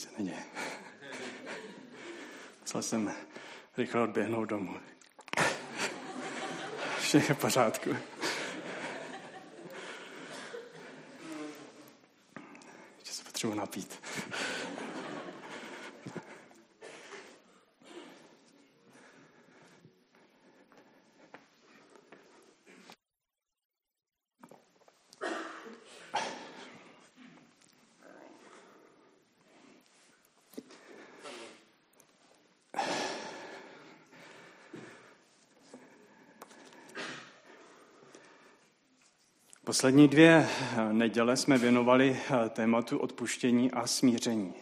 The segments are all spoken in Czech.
se neděje. Musel jsem rychle odběhnout domů. Všechno v pořádku. Že se potřebuji napít. Poslední dvě neděle jsme věnovali eh, tématu odpuštění a smíření.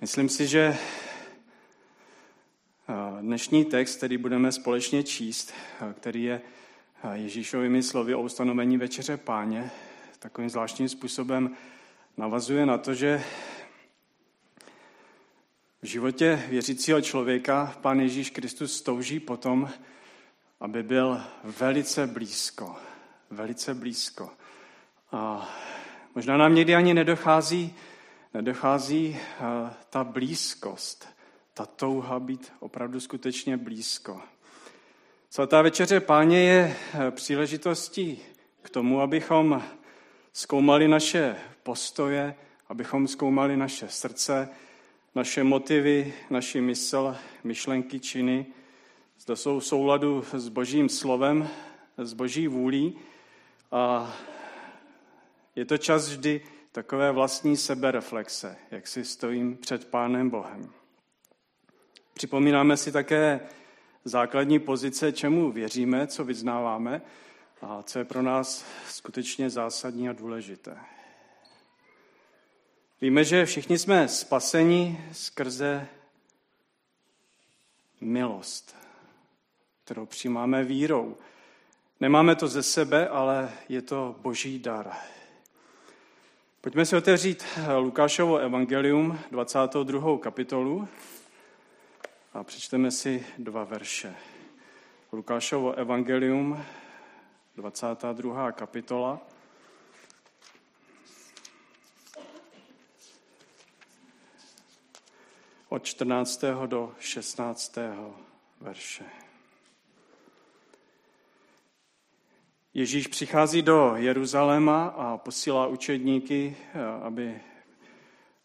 Myslím si, že eh, dnešní text, který budeme společně číst, eh, který je Ježíšovými slovy o ustanovení večeře páně, takovým zvláštním způsobem navazuje na to, že v životě věřícího člověka pán Ježíš Kristus touží potom, aby byl velice blízko. Velice blízko. A možná nám někdy ani nedochází, nedochází eh, ta blízkost, ta touha být opravdu skutečně blízko. Svatá večeře páně je eh, příležitostí k tomu, abychom zkoumali naše postoje, abychom zkoumali naše srdce, naše motivy, naši mysl, myšlenky, činy, zda jsou v souladu s božím slovem, s boží vůlí a je to čas vždy takové vlastní sebereflexe, jak si stojím před Pánem Bohem. Připomínáme si také základní pozice, čemu věříme, co vyznáváme a co je pro nás skutečně zásadní a důležité. Víme, že všichni jsme spaseni skrze milost kterou přijímáme vírou. Nemáme to ze sebe, ale je to boží dar. Pojďme si otevřít Lukášovo evangelium, 22. kapitolu a přečteme si dva verše. Lukášovo evangelium, 22. kapitola. Od 14. do 16. verše. Ježíš přichází do Jeruzaléma a posílá učedníky, eh, aby,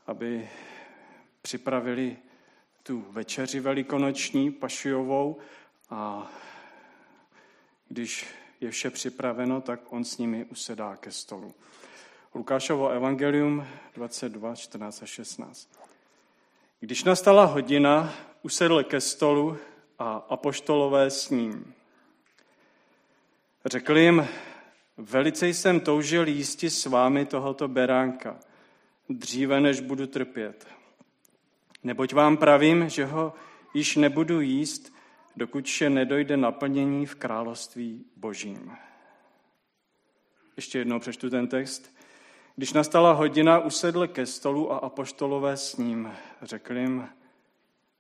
aby připravili tu večeři velikonoční, pašujovou a když je vše připraveno, tak on s nimi usedá ke stolu. Lukášovo evangelium 22, 14 a 16. Když nastala hodina, usedl ke stolu a apoštolové s ním. Řekl jim, velice jsem toužil jísti s vámi tohoto beránka, dříve než budu trpět. Neboť vám pravím, že ho již nebudu jíst, dokud še nedojde naplnění v království božím. Ještě jednou přečtu ten text. Když nastala hodina, usedl ke stolu a apoštolové s ním. Řekl jim,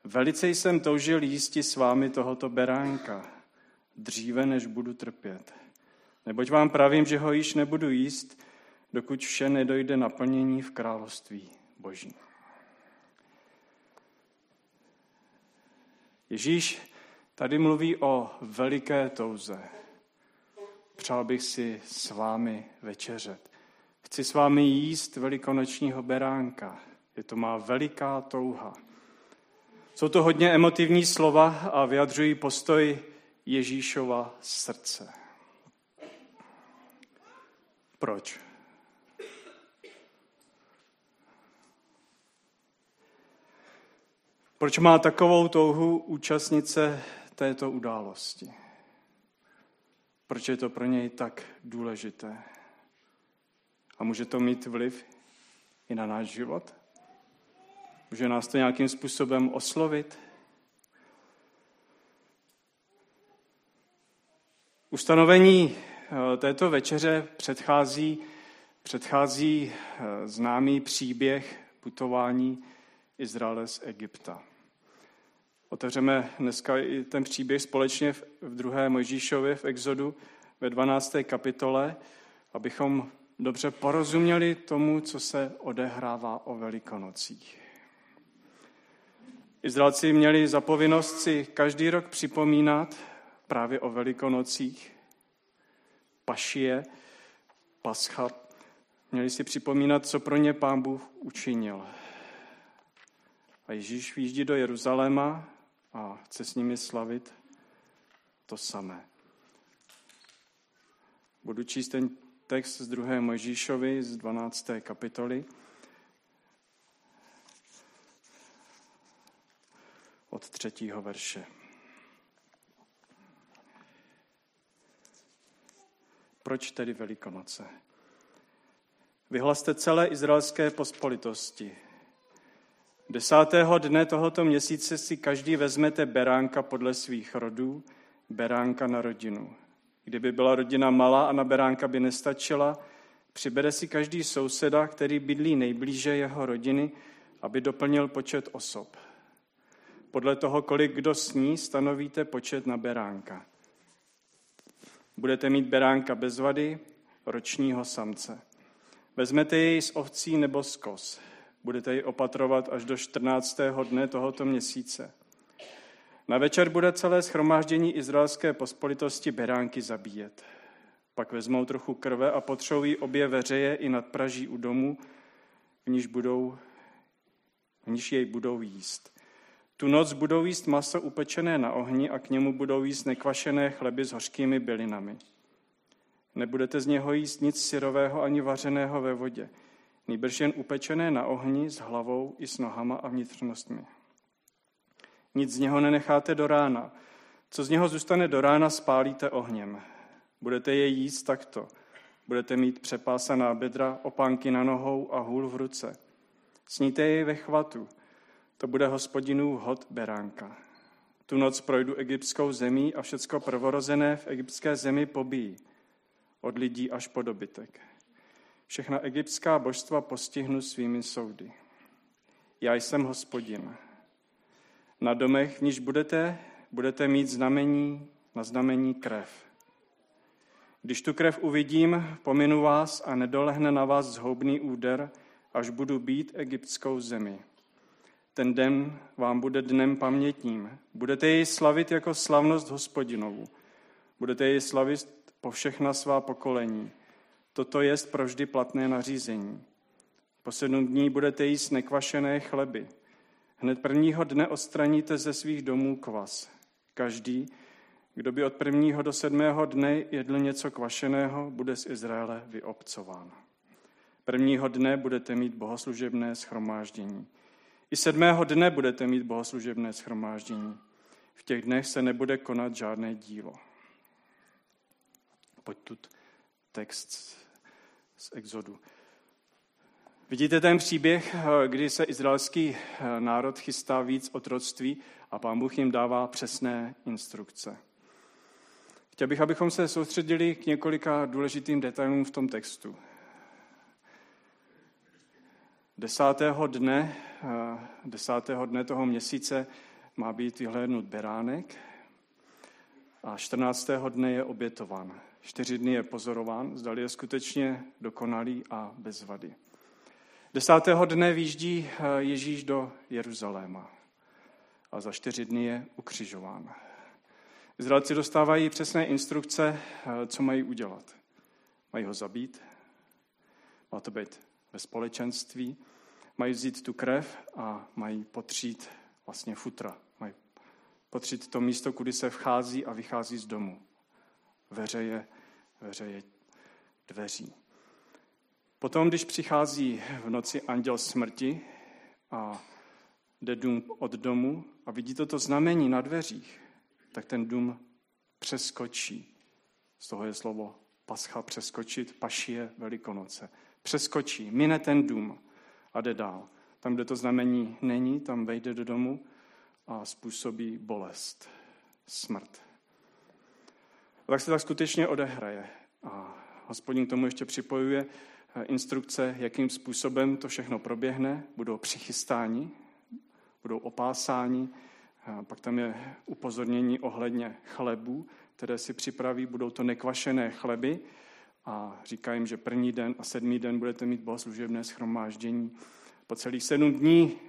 velice jsem toužil jísti s vámi tohoto beránka, dříve než budu trpět. Neboť vám pravím, že ho již nebudu jíst, dokud vše nedojde naplnění v království Boží. Ježíš tady mluví o veliké touze. Přál bych si s vámi večeřet. Chci s vámi jíst velikonočního beránka. Je to má veliká touha. Jsou to hodně emotivní slova a vyjadřují postoj Ježíšova srdce. Proč? Proč má takovou touhu účastnice této události? Proč je to pro něj tak důležité? A může to mít vliv i na náš život? Může nás to nějakým způsobem oslovit? Ustanovení eh, této večeře předchází, předchází eh, známý příběh putování Izraele z Egypta. Otevřeme dneska i ten příběh společně v druhé Mojžíšově v Exodu ve 12. kapitole, abychom dobře porozuměli tomu, co se odehrává o Velikonocích. Izraelci měli za povinnost si každý rok připomínat právě o Velikonocích, Pašie, Pascha. Měli si připomínat, co pro ně pán Bůh učinil. A Ježíš výjíždí do Jeruzaléma a chce s nimi slavit to samé. Budu číst ten text z 2. Mojžíšovi z 12. kapitoly. Od třetího verše. Proč tedy Velikonoce? Vyhlaste celé izraelské pospolitosti. Desátého dne tohoto měsíce si každý vezmete beránka podle svých rodů, beránka na rodinu. Kdyby byla rodina malá a na beránka by nestačila, přibere si každý souseda, který bydlí nejblíže jeho rodiny, aby doplnil počet osob. Podle toho, kolik kdo sní, stanovíte počet na beránka. Budete mít beránka bez vady, ročního samce. Vezmete jej z ovcí nebo z kos. Budete ji opatrovat až do 14. dne tohoto měsíce. Na večer bude celé schromáždění izraelské pospolitosti beránky zabíjet. Pak vezmou trochu krve a potřou obě veřeje i nad praží u domu, v níž, budou, v níž jej budou jíst. Tu noc budou jíst maso upečené na ohni a k němu budou jíst nekvašené chleby s hořkými bylinami. Nebudete z něho jíst nic syrového ani vařeného ve vodě, nýbrž jen upečené na ohni s hlavou i s nohama a vnitřnostmi. Nic z něho nenecháte do rána. Co z něho zůstane do rána, spálíte ohněm. Budete je jíst takto. Budete mít přepásaná bedra, opánky na nohou a hůl v ruce. Sníte jej ve chvatu. To bude hospodinův hod beránka. Tu noc projdu egyptskou zemí a všecko prvorozené v egyptské zemi pobíjí. Od lidí až po dobytek. Všechna egyptská božstva postihnu svými soudy. Já jsem hospodin. Na domech, v níž budete, budete mít znamení, na znamení krev. Když tu krev uvidím, pominu vás a nedolehne na vás zhoubný úder, až budu být egyptskou zemi. Ten den vám bude dnem pamětním. Budete jej slavit jako slavnost hospodinovu. Budete jej slavit po všechna svá pokolení. Toto je provždy platné nařízení. Po sedm dní budete jíst nekvašené chleby. Hned prvního dne odstraníte ze svých domů kvas. Každý, kdo by od prvního do sedmého dne jedl něco kvašeného, bude z Izraele vyobcován. Prvního dne budete mít bohoslužebné schromáždění. I sedmého dne budete mít bohoslužebné schromáždění. V těch dnech se nebude konat žádné dílo. Pojď tu text z Exodu. Vidíte ten příběh, kdy se izraelský národ chystá víc otroctví a pán Bůh jim dává přesné instrukce. Chtěl bych, abychom se soustředili k několika důležitým detailům v tom textu. Desátého dne, desátého dne toho měsíce má být vyhlédnut beránek a 14. dne je obětován. Čtyři dny je pozorován, zdali je skutečně dokonalý a bez vady. Desátého dne výjíždí eh, Ježíš do Jeruzaléma a za čtyři dny je ukřižován. Izraelci dostávají přesné instrukce, eh, co mají udělat. Mají ho zabít, má to být ve společenství, mají vzít tu krev a mají potřít vlastně futra. Mají potřít to místo, kudy se vchází a vychází z domu. Veřeje, veřeje dveří. Potom, když přichází v noci anděl smrti a jde dům od domu a vidí toto znamení na dveřích, tak ten dům přeskočí. Z toho je slovo pascha přeskočit, pašie velikonoce. Přeskočí, mine ten dům a jde dál. Tam, kde to znamení není, tam vejde do domu a způsobí bolest, smrt. A tak se tak skutečně odehraje. A hospodin tomu ještě připojuje Eh, instrukce, jakým způsobem to všechno proběhne, budou přichystáni, budou opásáni, pak tam je upozornění ohledně chlebů, které si připraví, budou to nekvašené chleby a říká jim, že první den a sedmý den budete mít bohoslužebné schromáždění. Po celých sedm dní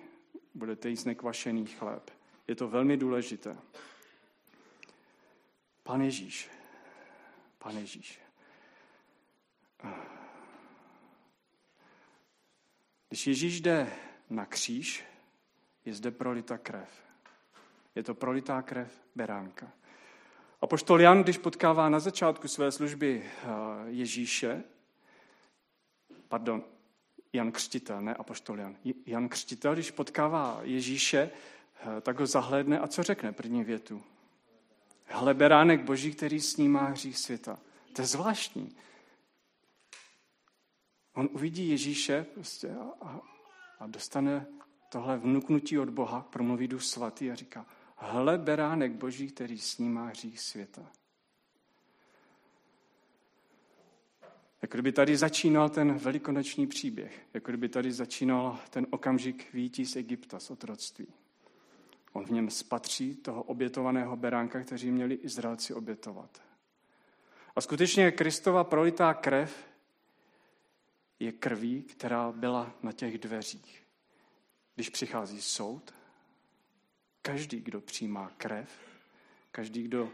budete jíst nekvašený chléb. Je to velmi důležité. Pan Ježíš. Pan Ježíš. Když Ježíš jde na kříž, je zde prolita krev. Je to prolitá krev beránka. A poštol Jan, když potkává na začátku své služby eh, Ježíše, pardon, Jan Křtitel, ne apoštol Jan. Jan Křtitel, když potkává Ježíše, eh, tak ho zahlédne a co řekne první větu? Hle, beránek boží, který snímá hřích světa. To je zvláštní. On uvidí Ježíše prostě a, a dostane tohle vnuknutí od Boha, promluví duch svatý a říká, hle beránek boží, který snímá hřích světa. Jako kdyby tady začínal ten velikonoční příběh, jako kdyby tady začínal ten okamžik výjití z Egypta, z otroctví. On v něm spatří toho obětovaného beránka, kteří měli Izraelci obětovat. A skutečně Kristova prolitá krev je krví, která byla na těch dveřích. Když přichází soud, každý, kdo přijímá krev, každý, kdo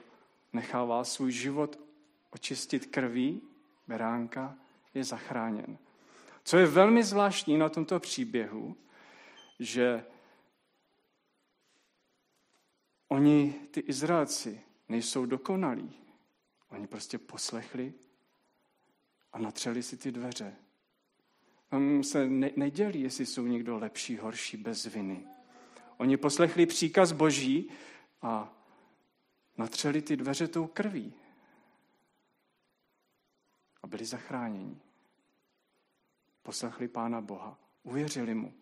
nechává svůj život očistit krví beránka, je zachráněn. Co je velmi zvláštní na tomto příběhu, že oni, ty Izraelci, nejsou dokonalí. Oni prostě poslechli a natřeli si ty dveře. Tam se ne- nedělí, jestli jsou někdo lepší, horší, bez viny. Oni poslechli příkaz Boží a natřeli ty dveře tou krví. A byli zachráněni. Poslechli Pána Boha, uvěřili mu.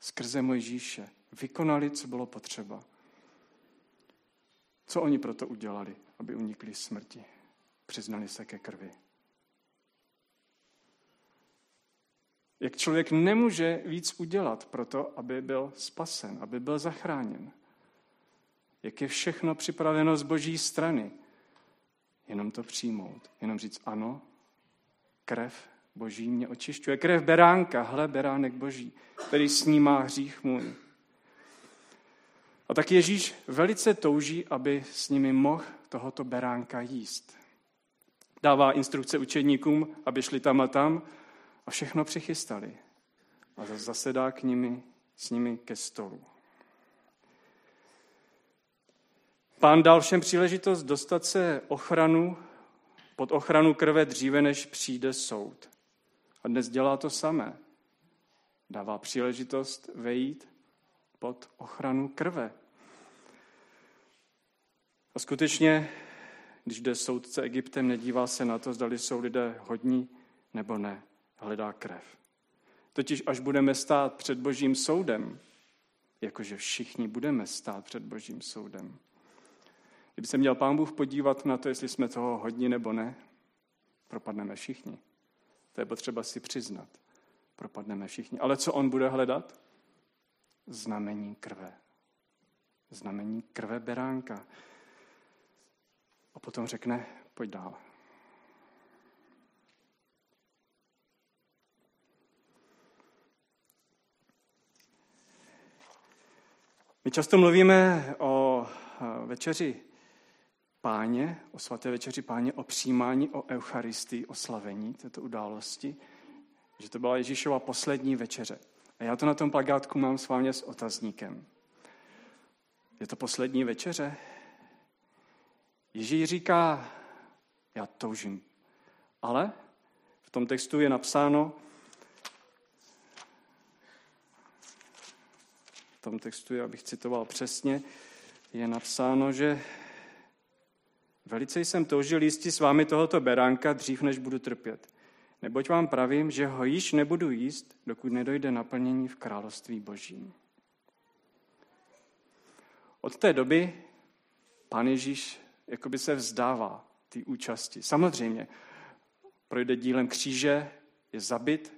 Skrze Mojžíše vykonali, co bylo potřeba. Co oni proto udělali, aby unikli smrti? Přiznali se ke krvi. Jak člověk nemůže víc udělat pro to, aby byl spasen, aby byl zachráněn. Jak je všechno připraveno z boží strany. Jenom to přijmout. Jenom říct ano, krev boží mě očišťuje. Krev beránka, hle beránek boží, který snímá hřích můj. A tak Ježíš velice touží, aby s nimi mohl tohoto beránka jíst. Dává instrukce učedníkům, aby šli tam a tam a všechno přichystali. A zasedá k nimi, s nimi ke stolu. Pán dal všem příležitost dostat se ochranu, pod ochranu krve dříve, než přijde soud. A dnes dělá to samé. Dává příležitost vejít pod ochranu krve. A skutečně, když jde soudce Egyptem, nedívá se na to, zdali jsou lidé hodní nebo ne. Hledá krev. Totiž až budeme stát před božím soudem, jakože všichni budeme stát před božím soudem. Kdyby se měl pán Bůh podívat na to, jestli jsme toho hodní nebo ne, propadneme všichni. To je potřeba si přiznat. Propadneme všichni. Ale co on bude hledat? Znamení krve. Znamení krve beránka. A potom řekne, pojď dál. My často mluvíme o eh, večeři páně, o svaté večeři páně, o přijímání, o eucharistii, o slavení této události, že to byla Ježíšova poslední večeře. A já to na tom plagátku mám s vámi s otazníkem. Je to poslední večeře? Ježíš říká, já toužím. Ale v tom textu je napsáno, v tom textu, abych citoval přesně, je napsáno, že velice jsem toužil jísti s vámi tohoto beránka dřív, než budu trpět. Neboť vám pravím, že ho již nebudu jíst, dokud nedojde naplnění v království božím. Od té doby pán Ježíš jakoby se vzdává té účasti. Samozřejmě, projde dílem kříže, je zabit,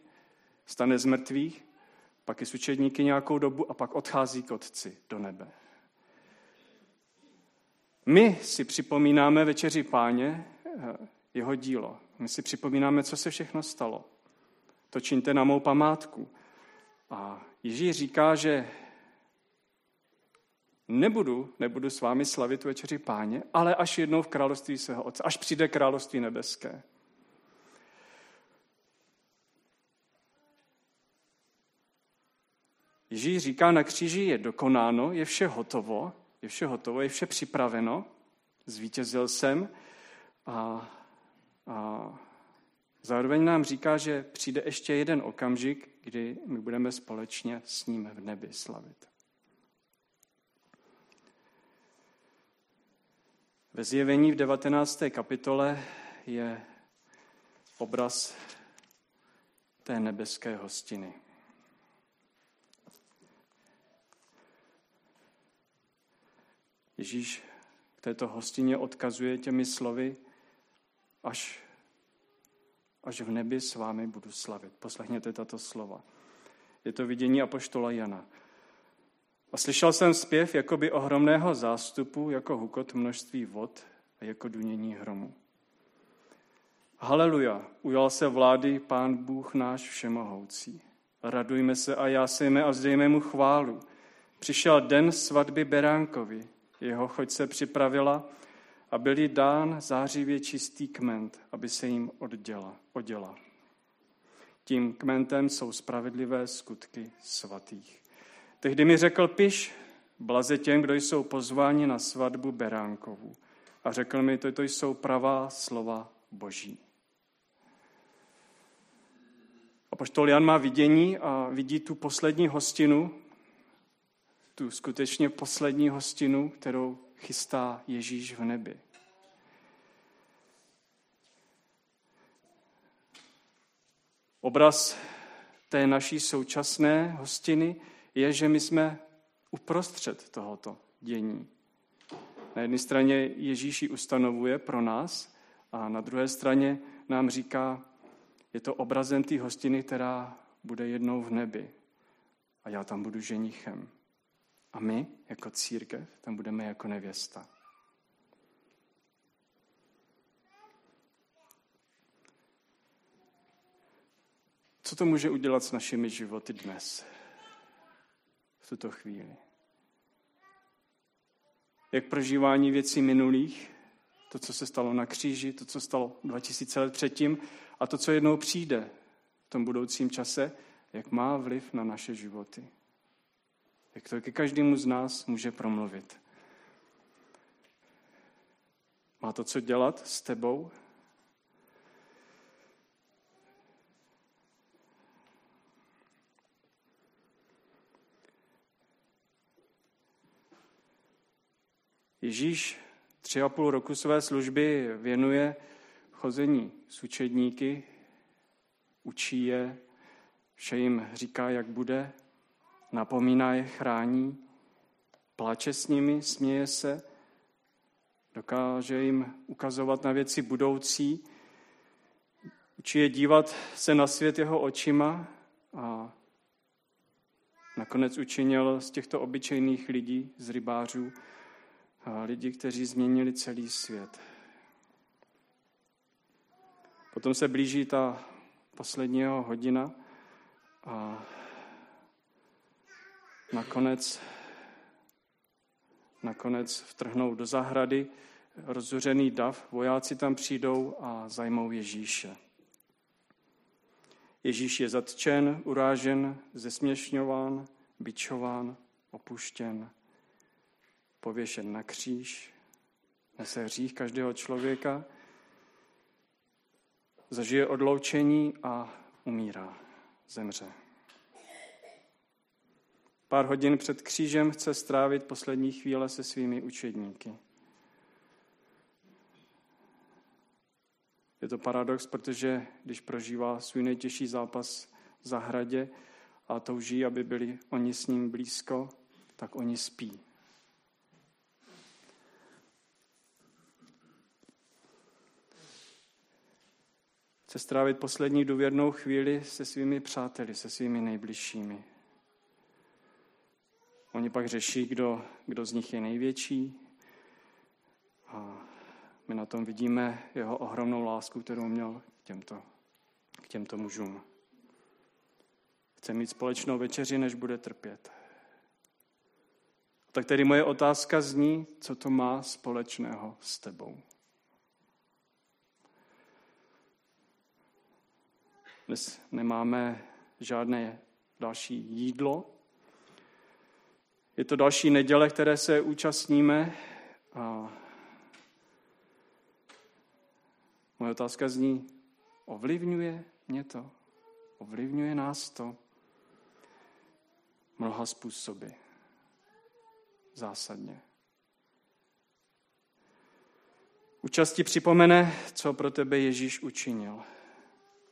stane z mrtvých, pak je s učedníky nějakou dobu a pak odchází k otci do nebe. My si připomínáme večeři páně, jeho dílo. My si připomínáme, co se všechno stalo. To čiňte na mou památku. A Ježíš říká, že nebudu, nebudu s vámi slavit večeři páně, ale až jednou v království svého otce, až přijde království nebeské. Ježíš říká, na kříži je dokonáno, je vše hotovo, je vše hotovo, je vše připraveno, zvítězil jsem a, a zároveň nám říká, že přijde ještě jeden okamžik, kdy my budeme společně s ním v nebi slavit. Ve zjevení v 19. kapitole je obraz té nebeské hostiny. Ježíš k této hostině odkazuje těmi slovy, až, až v nebi s vámi budu slavit. Poslechněte tato slova. Je to vidění apoštola Jana. A slyšel jsem zpěv jakoby ohromného zástupu, jako hukot množství vod a jako dunění hromu. Haleluja, ujal se vlády Pán Bůh náš všemohoucí. Radujme se a jásejme a vzdejme mu chválu. Přišel den svatby Beránkovi, jeho choď se připravila a byl jí dán zářivě čistý kment, aby se jim odděla, oděla. Tím kmentem jsou spravedlivé skutky svatých. Tehdy mi řekl, piš, blaze těm, kdo jsou pozváni na svatbu Beránkovu. A řekl mi, toto jsou pravá slova Boží. A poštol Jan má vidění a vidí tu poslední hostinu, tu skutečně poslední hostinu, kterou chystá Ježíš v nebi. Obraz té naší současné hostiny je, že my jsme uprostřed tohoto dění. Na jedné straně Ježíš ji ustanovuje pro nás a na druhé straně nám říká, je to obrazem té hostiny, která bude jednou v nebi a já tam budu ženichem. A my, jako církev, tam budeme jako nevěsta. Co to může udělat s našimi životy dnes? V tuto chvíli. Jak prožívání věcí minulých, to, co se stalo na kříži, to, co stalo 2000 let předtím a to, co jednou přijde v tom budoucím čase, jak má vliv na naše životy jak to ke každému z nás může promluvit. Má to co dělat s tebou? Ježíš tři a půl roku své služby věnuje chození s učedníky, učí je, vše jim říká, jak bude, napomíná je, chrání, plače s nimi, směje se, dokáže jim ukazovat na věci budoucí, učí je dívat se na svět jeho očima a nakonec učinil z těchto obyčejných lidí, z rybářů, lidi, kteří změnili celý svět. Potom se blíží ta poslední hodina a nakonec, nakonec vtrhnou do zahrady, rozzuřený dav, vojáci tam přijdou a zajmou Ježíše. Ježíš je zatčen, urážen, zesměšňován, bičován, opuštěn, pověšen na kříž, nese hřích každého člověka, zažije odloučení a umírá, zemře. Pár hodin před křížem chce strávit poslední chvíle se svými učedníky. Je to paradox, protože když prožívá svůj nejtěžší zápas v zahradě a touží, aby byli oni s ním blízko, tak oni spí. Chce strávit poslední důvěrnou chvíli se svými přáteli, se svými nejbližšími. Oni pak řeší, kdo, kdo z nich je největší. A My na tom vidíme jeho ohromnou lásku, kterou měl k těmto, k těmto mužům. Chce mít společnou večeři, než bude trpět. Tak tedy moje otázka zní, co to má společného s tebou. Dnes nemáme žádné další jídlo. Je to další neděle, které se účastníme. A moje otázka zní, ovlivňuje mě to? Ovlivňuje nás to? Mnoha způsoby. Zásadně. Účastí připomene, co pro tebe Ježíš učinil.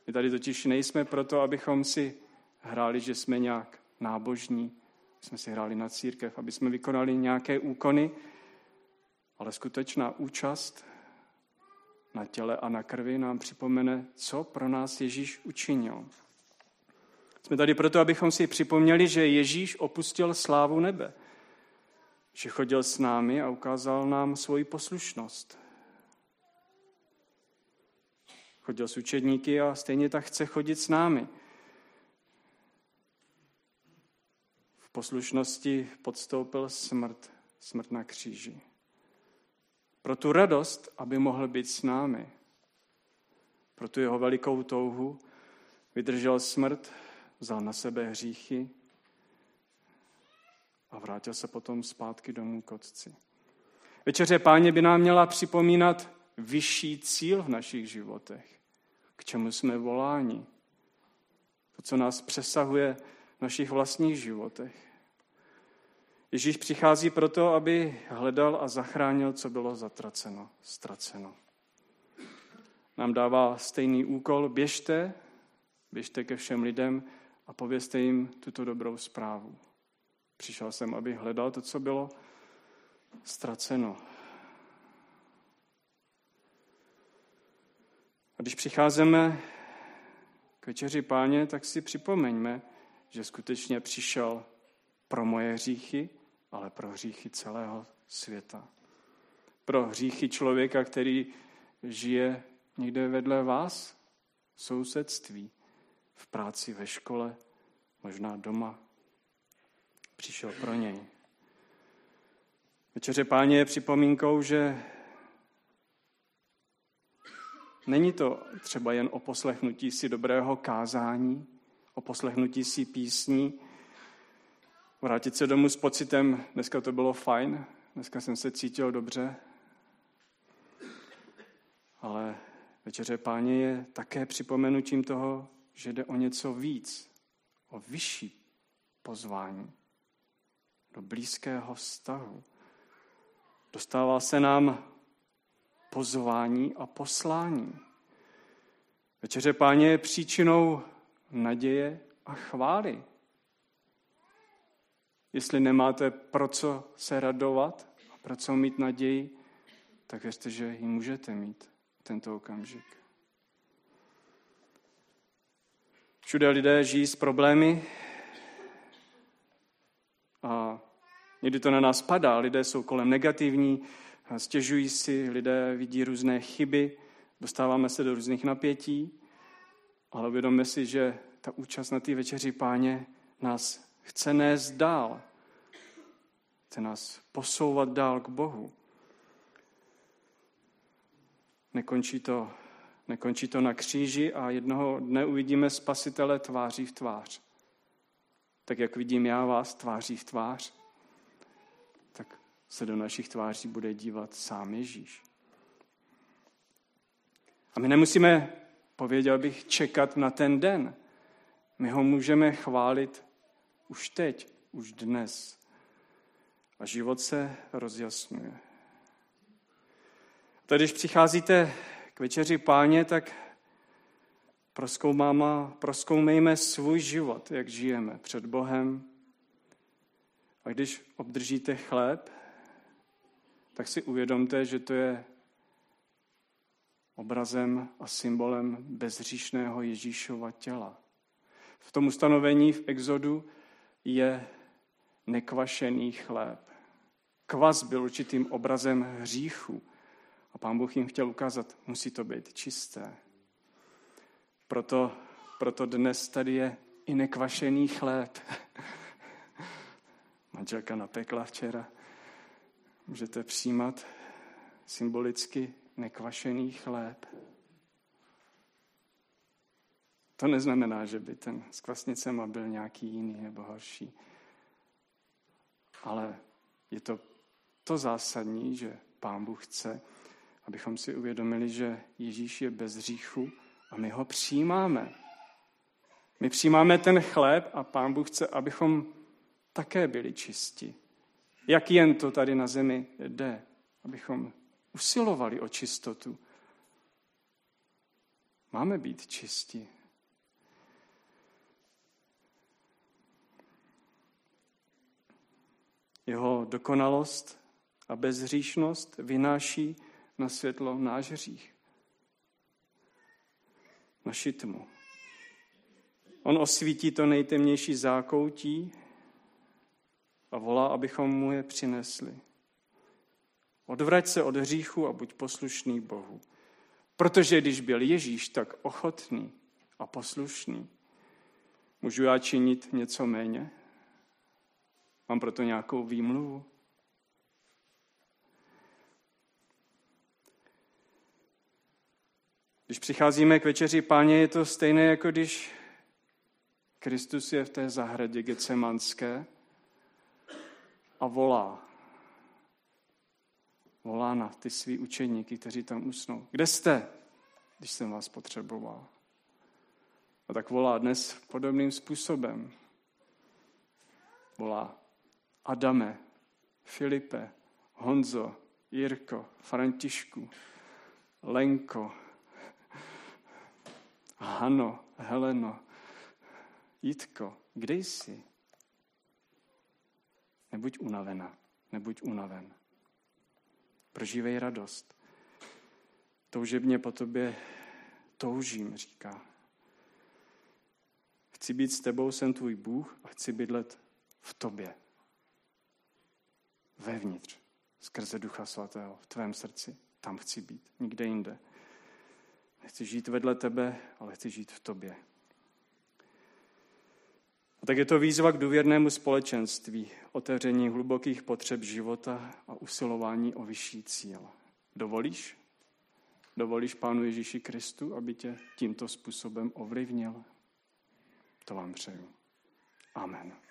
My tady totiž nejsme proto, abychom si hráli, že jsme nějak nábožní, jsme si hráli na církev, aby jsme vykonali nějaké úkony, ale skutečná účast na těle a na krvi nám připomene, co pro nás Ježíš učinil. Jsme tady proto, abychom si připomněli, že Ježíš opustil slávu nebe, že chodil s námi a ukázal nám svoji poslušnost. Chodil s učedníky a stejně tak chce chodit s námi. Poslušnosti podstoupil smrt, smrt na kříži. Pro tu radost, aby mohl být s námi. Pro tu jeho velikou touhu vydržel smrt, vzal na sebe hříchy a vrátil se potom zpátky domů k otci. Večeře páně by nám měla připomínat vyšší cíl v našich životech, k čemu jsme voláni, to, co nás přesahuje v našich vlastních životech. Ježíš přichází proto, aby hledal a zachránil, co bylo zatraceno, ztraceno. Nám dává stejný úkol, běžte, běžte ke všem lidem a povězte jim tuto dobrou zprávu. Přišel jsem, aby hledal to, co bylo ztraceno. A když přicházíme k večeři páně, tak si připomeňme, že skutečně přišel pro moje hříchy, ale pro hříchy celého světa. Pro hříchy člověka, který žije někde vedle vás, v sousedství, v práci, ve škole, možná doma. Přišel pro něj. Večeře páně je připomínkou, že není to třeba jen o poslechnutí si dobrého kázání, o poslechnutí si písní, vrátit se domů s pocitem, dneska to bylo fajn, dneska jsem se cítil dobře, ale večeře páně je také připomenutím toho, že jde o něco víc, o vyšší pozvání, do blízkého vztahu. Dostává se nám pozvání a poslání. Večeře páně je příčinou naděje a chvály. Jestli nemáte pro co se radovat a pro co mít naději, tak věřte, že ji můžete mít tento okamžik. Všude lidé žijí s problémy a někdy to na nás padá. Lidé jsou kolem negativní, stěžují si, lidé vidí různé chyby, dostáváme se do různých napětí, ale uvědomme si, že ta účast na té večeři páně nás chce nést dál. Chce nás posouvat dál k Bohu. Nekončí to Nekončí to na kříži a jednoho dne uvidíme spasitele tváří v tvář. Tak jak vidím já vás tváří v tvář, tak se do našich tváří bude dívat sám Ježíš. A my nemusíme, pověděl bych, čekat na ten den. My ho můžeme chválit už teď, už dnes. A život se rozjasňuje. A když přicházíte večeři páně, tak proskoumejme svůj život, jak žijeme před Bohem. A když obdržíte chléb, tak si uvědomte, že to je obrazem a symbolem bezříšného Ježíšova těla. V tom ustanovení v Exodu je nekvašený chléb. Kvas byl určitým obrazem hříchu, A pán Bůh jim chtěl ukázat, musí to být čisté. Proto, proto dnes tady je i nekvašený chléb. Manželka napekla včera. Můžete přijímat symbolicky nekvašený chléb. To neznamená, že by ten s kvasnicema byl nějaký jiný nebo horší. Ale je to to zásadní, že Pán Bůh chce, abychom si uvědomili, že Ježíš je bez hříchu a my ho přijímáme. My přijímáme ten chléb a Pán Bůh chce, abychom také byli čisti. Jak jen to tady na zemi jde, abychom usilovali o čistotu. Máme být čisti. Jeho dokonalost a bezhříšnost vynáší na světlo náš hřích, naši tmu. On osvítí to nejtemnější zákoutí a volá, abychom mu je přinesli. Odvrať se od hříchu a buď poslušný Bohu. Protože když byl Ježíš tak ochotný a poslušný, můžu já činit něco méně? Mám proto nějakou výmluvu? Když přicházíme k večeři páně, je to stejné, jako když Kristus je v té zahradě Getsemanské a volá. Volá na ty svý učeníky, kteří tam usnou. Kde jste, když jsem vás potřeboval? A tak volá dnes podobným způsobem. Volá Adame, Filipe, Honzo, Jirko, Františku, Lenko, Hano, Heleno, Jitko, kde jsi? Nebuď unavena, nebuď unaven. Prožívej radost. Toužebně po tobě toužím, říká. Chci být s tebou, jsem tvůj Bůh a chci bydlet v tobě. Vevnitř, skrze Ducha Svatého, v tvém srdci. Tam chci být, nikde jinde. Nechci žít vedle tebe, ale chci žít v tobě. A tak je to výzva k důvěrnému společenství, otevření hlubokých potřeb života a usilování o vyšší cíl. Dovolíš? Dovolíš Pánu Ježíši Kristu, aby tě tímto způsobem ovlivnil? To vám přeju. Amen.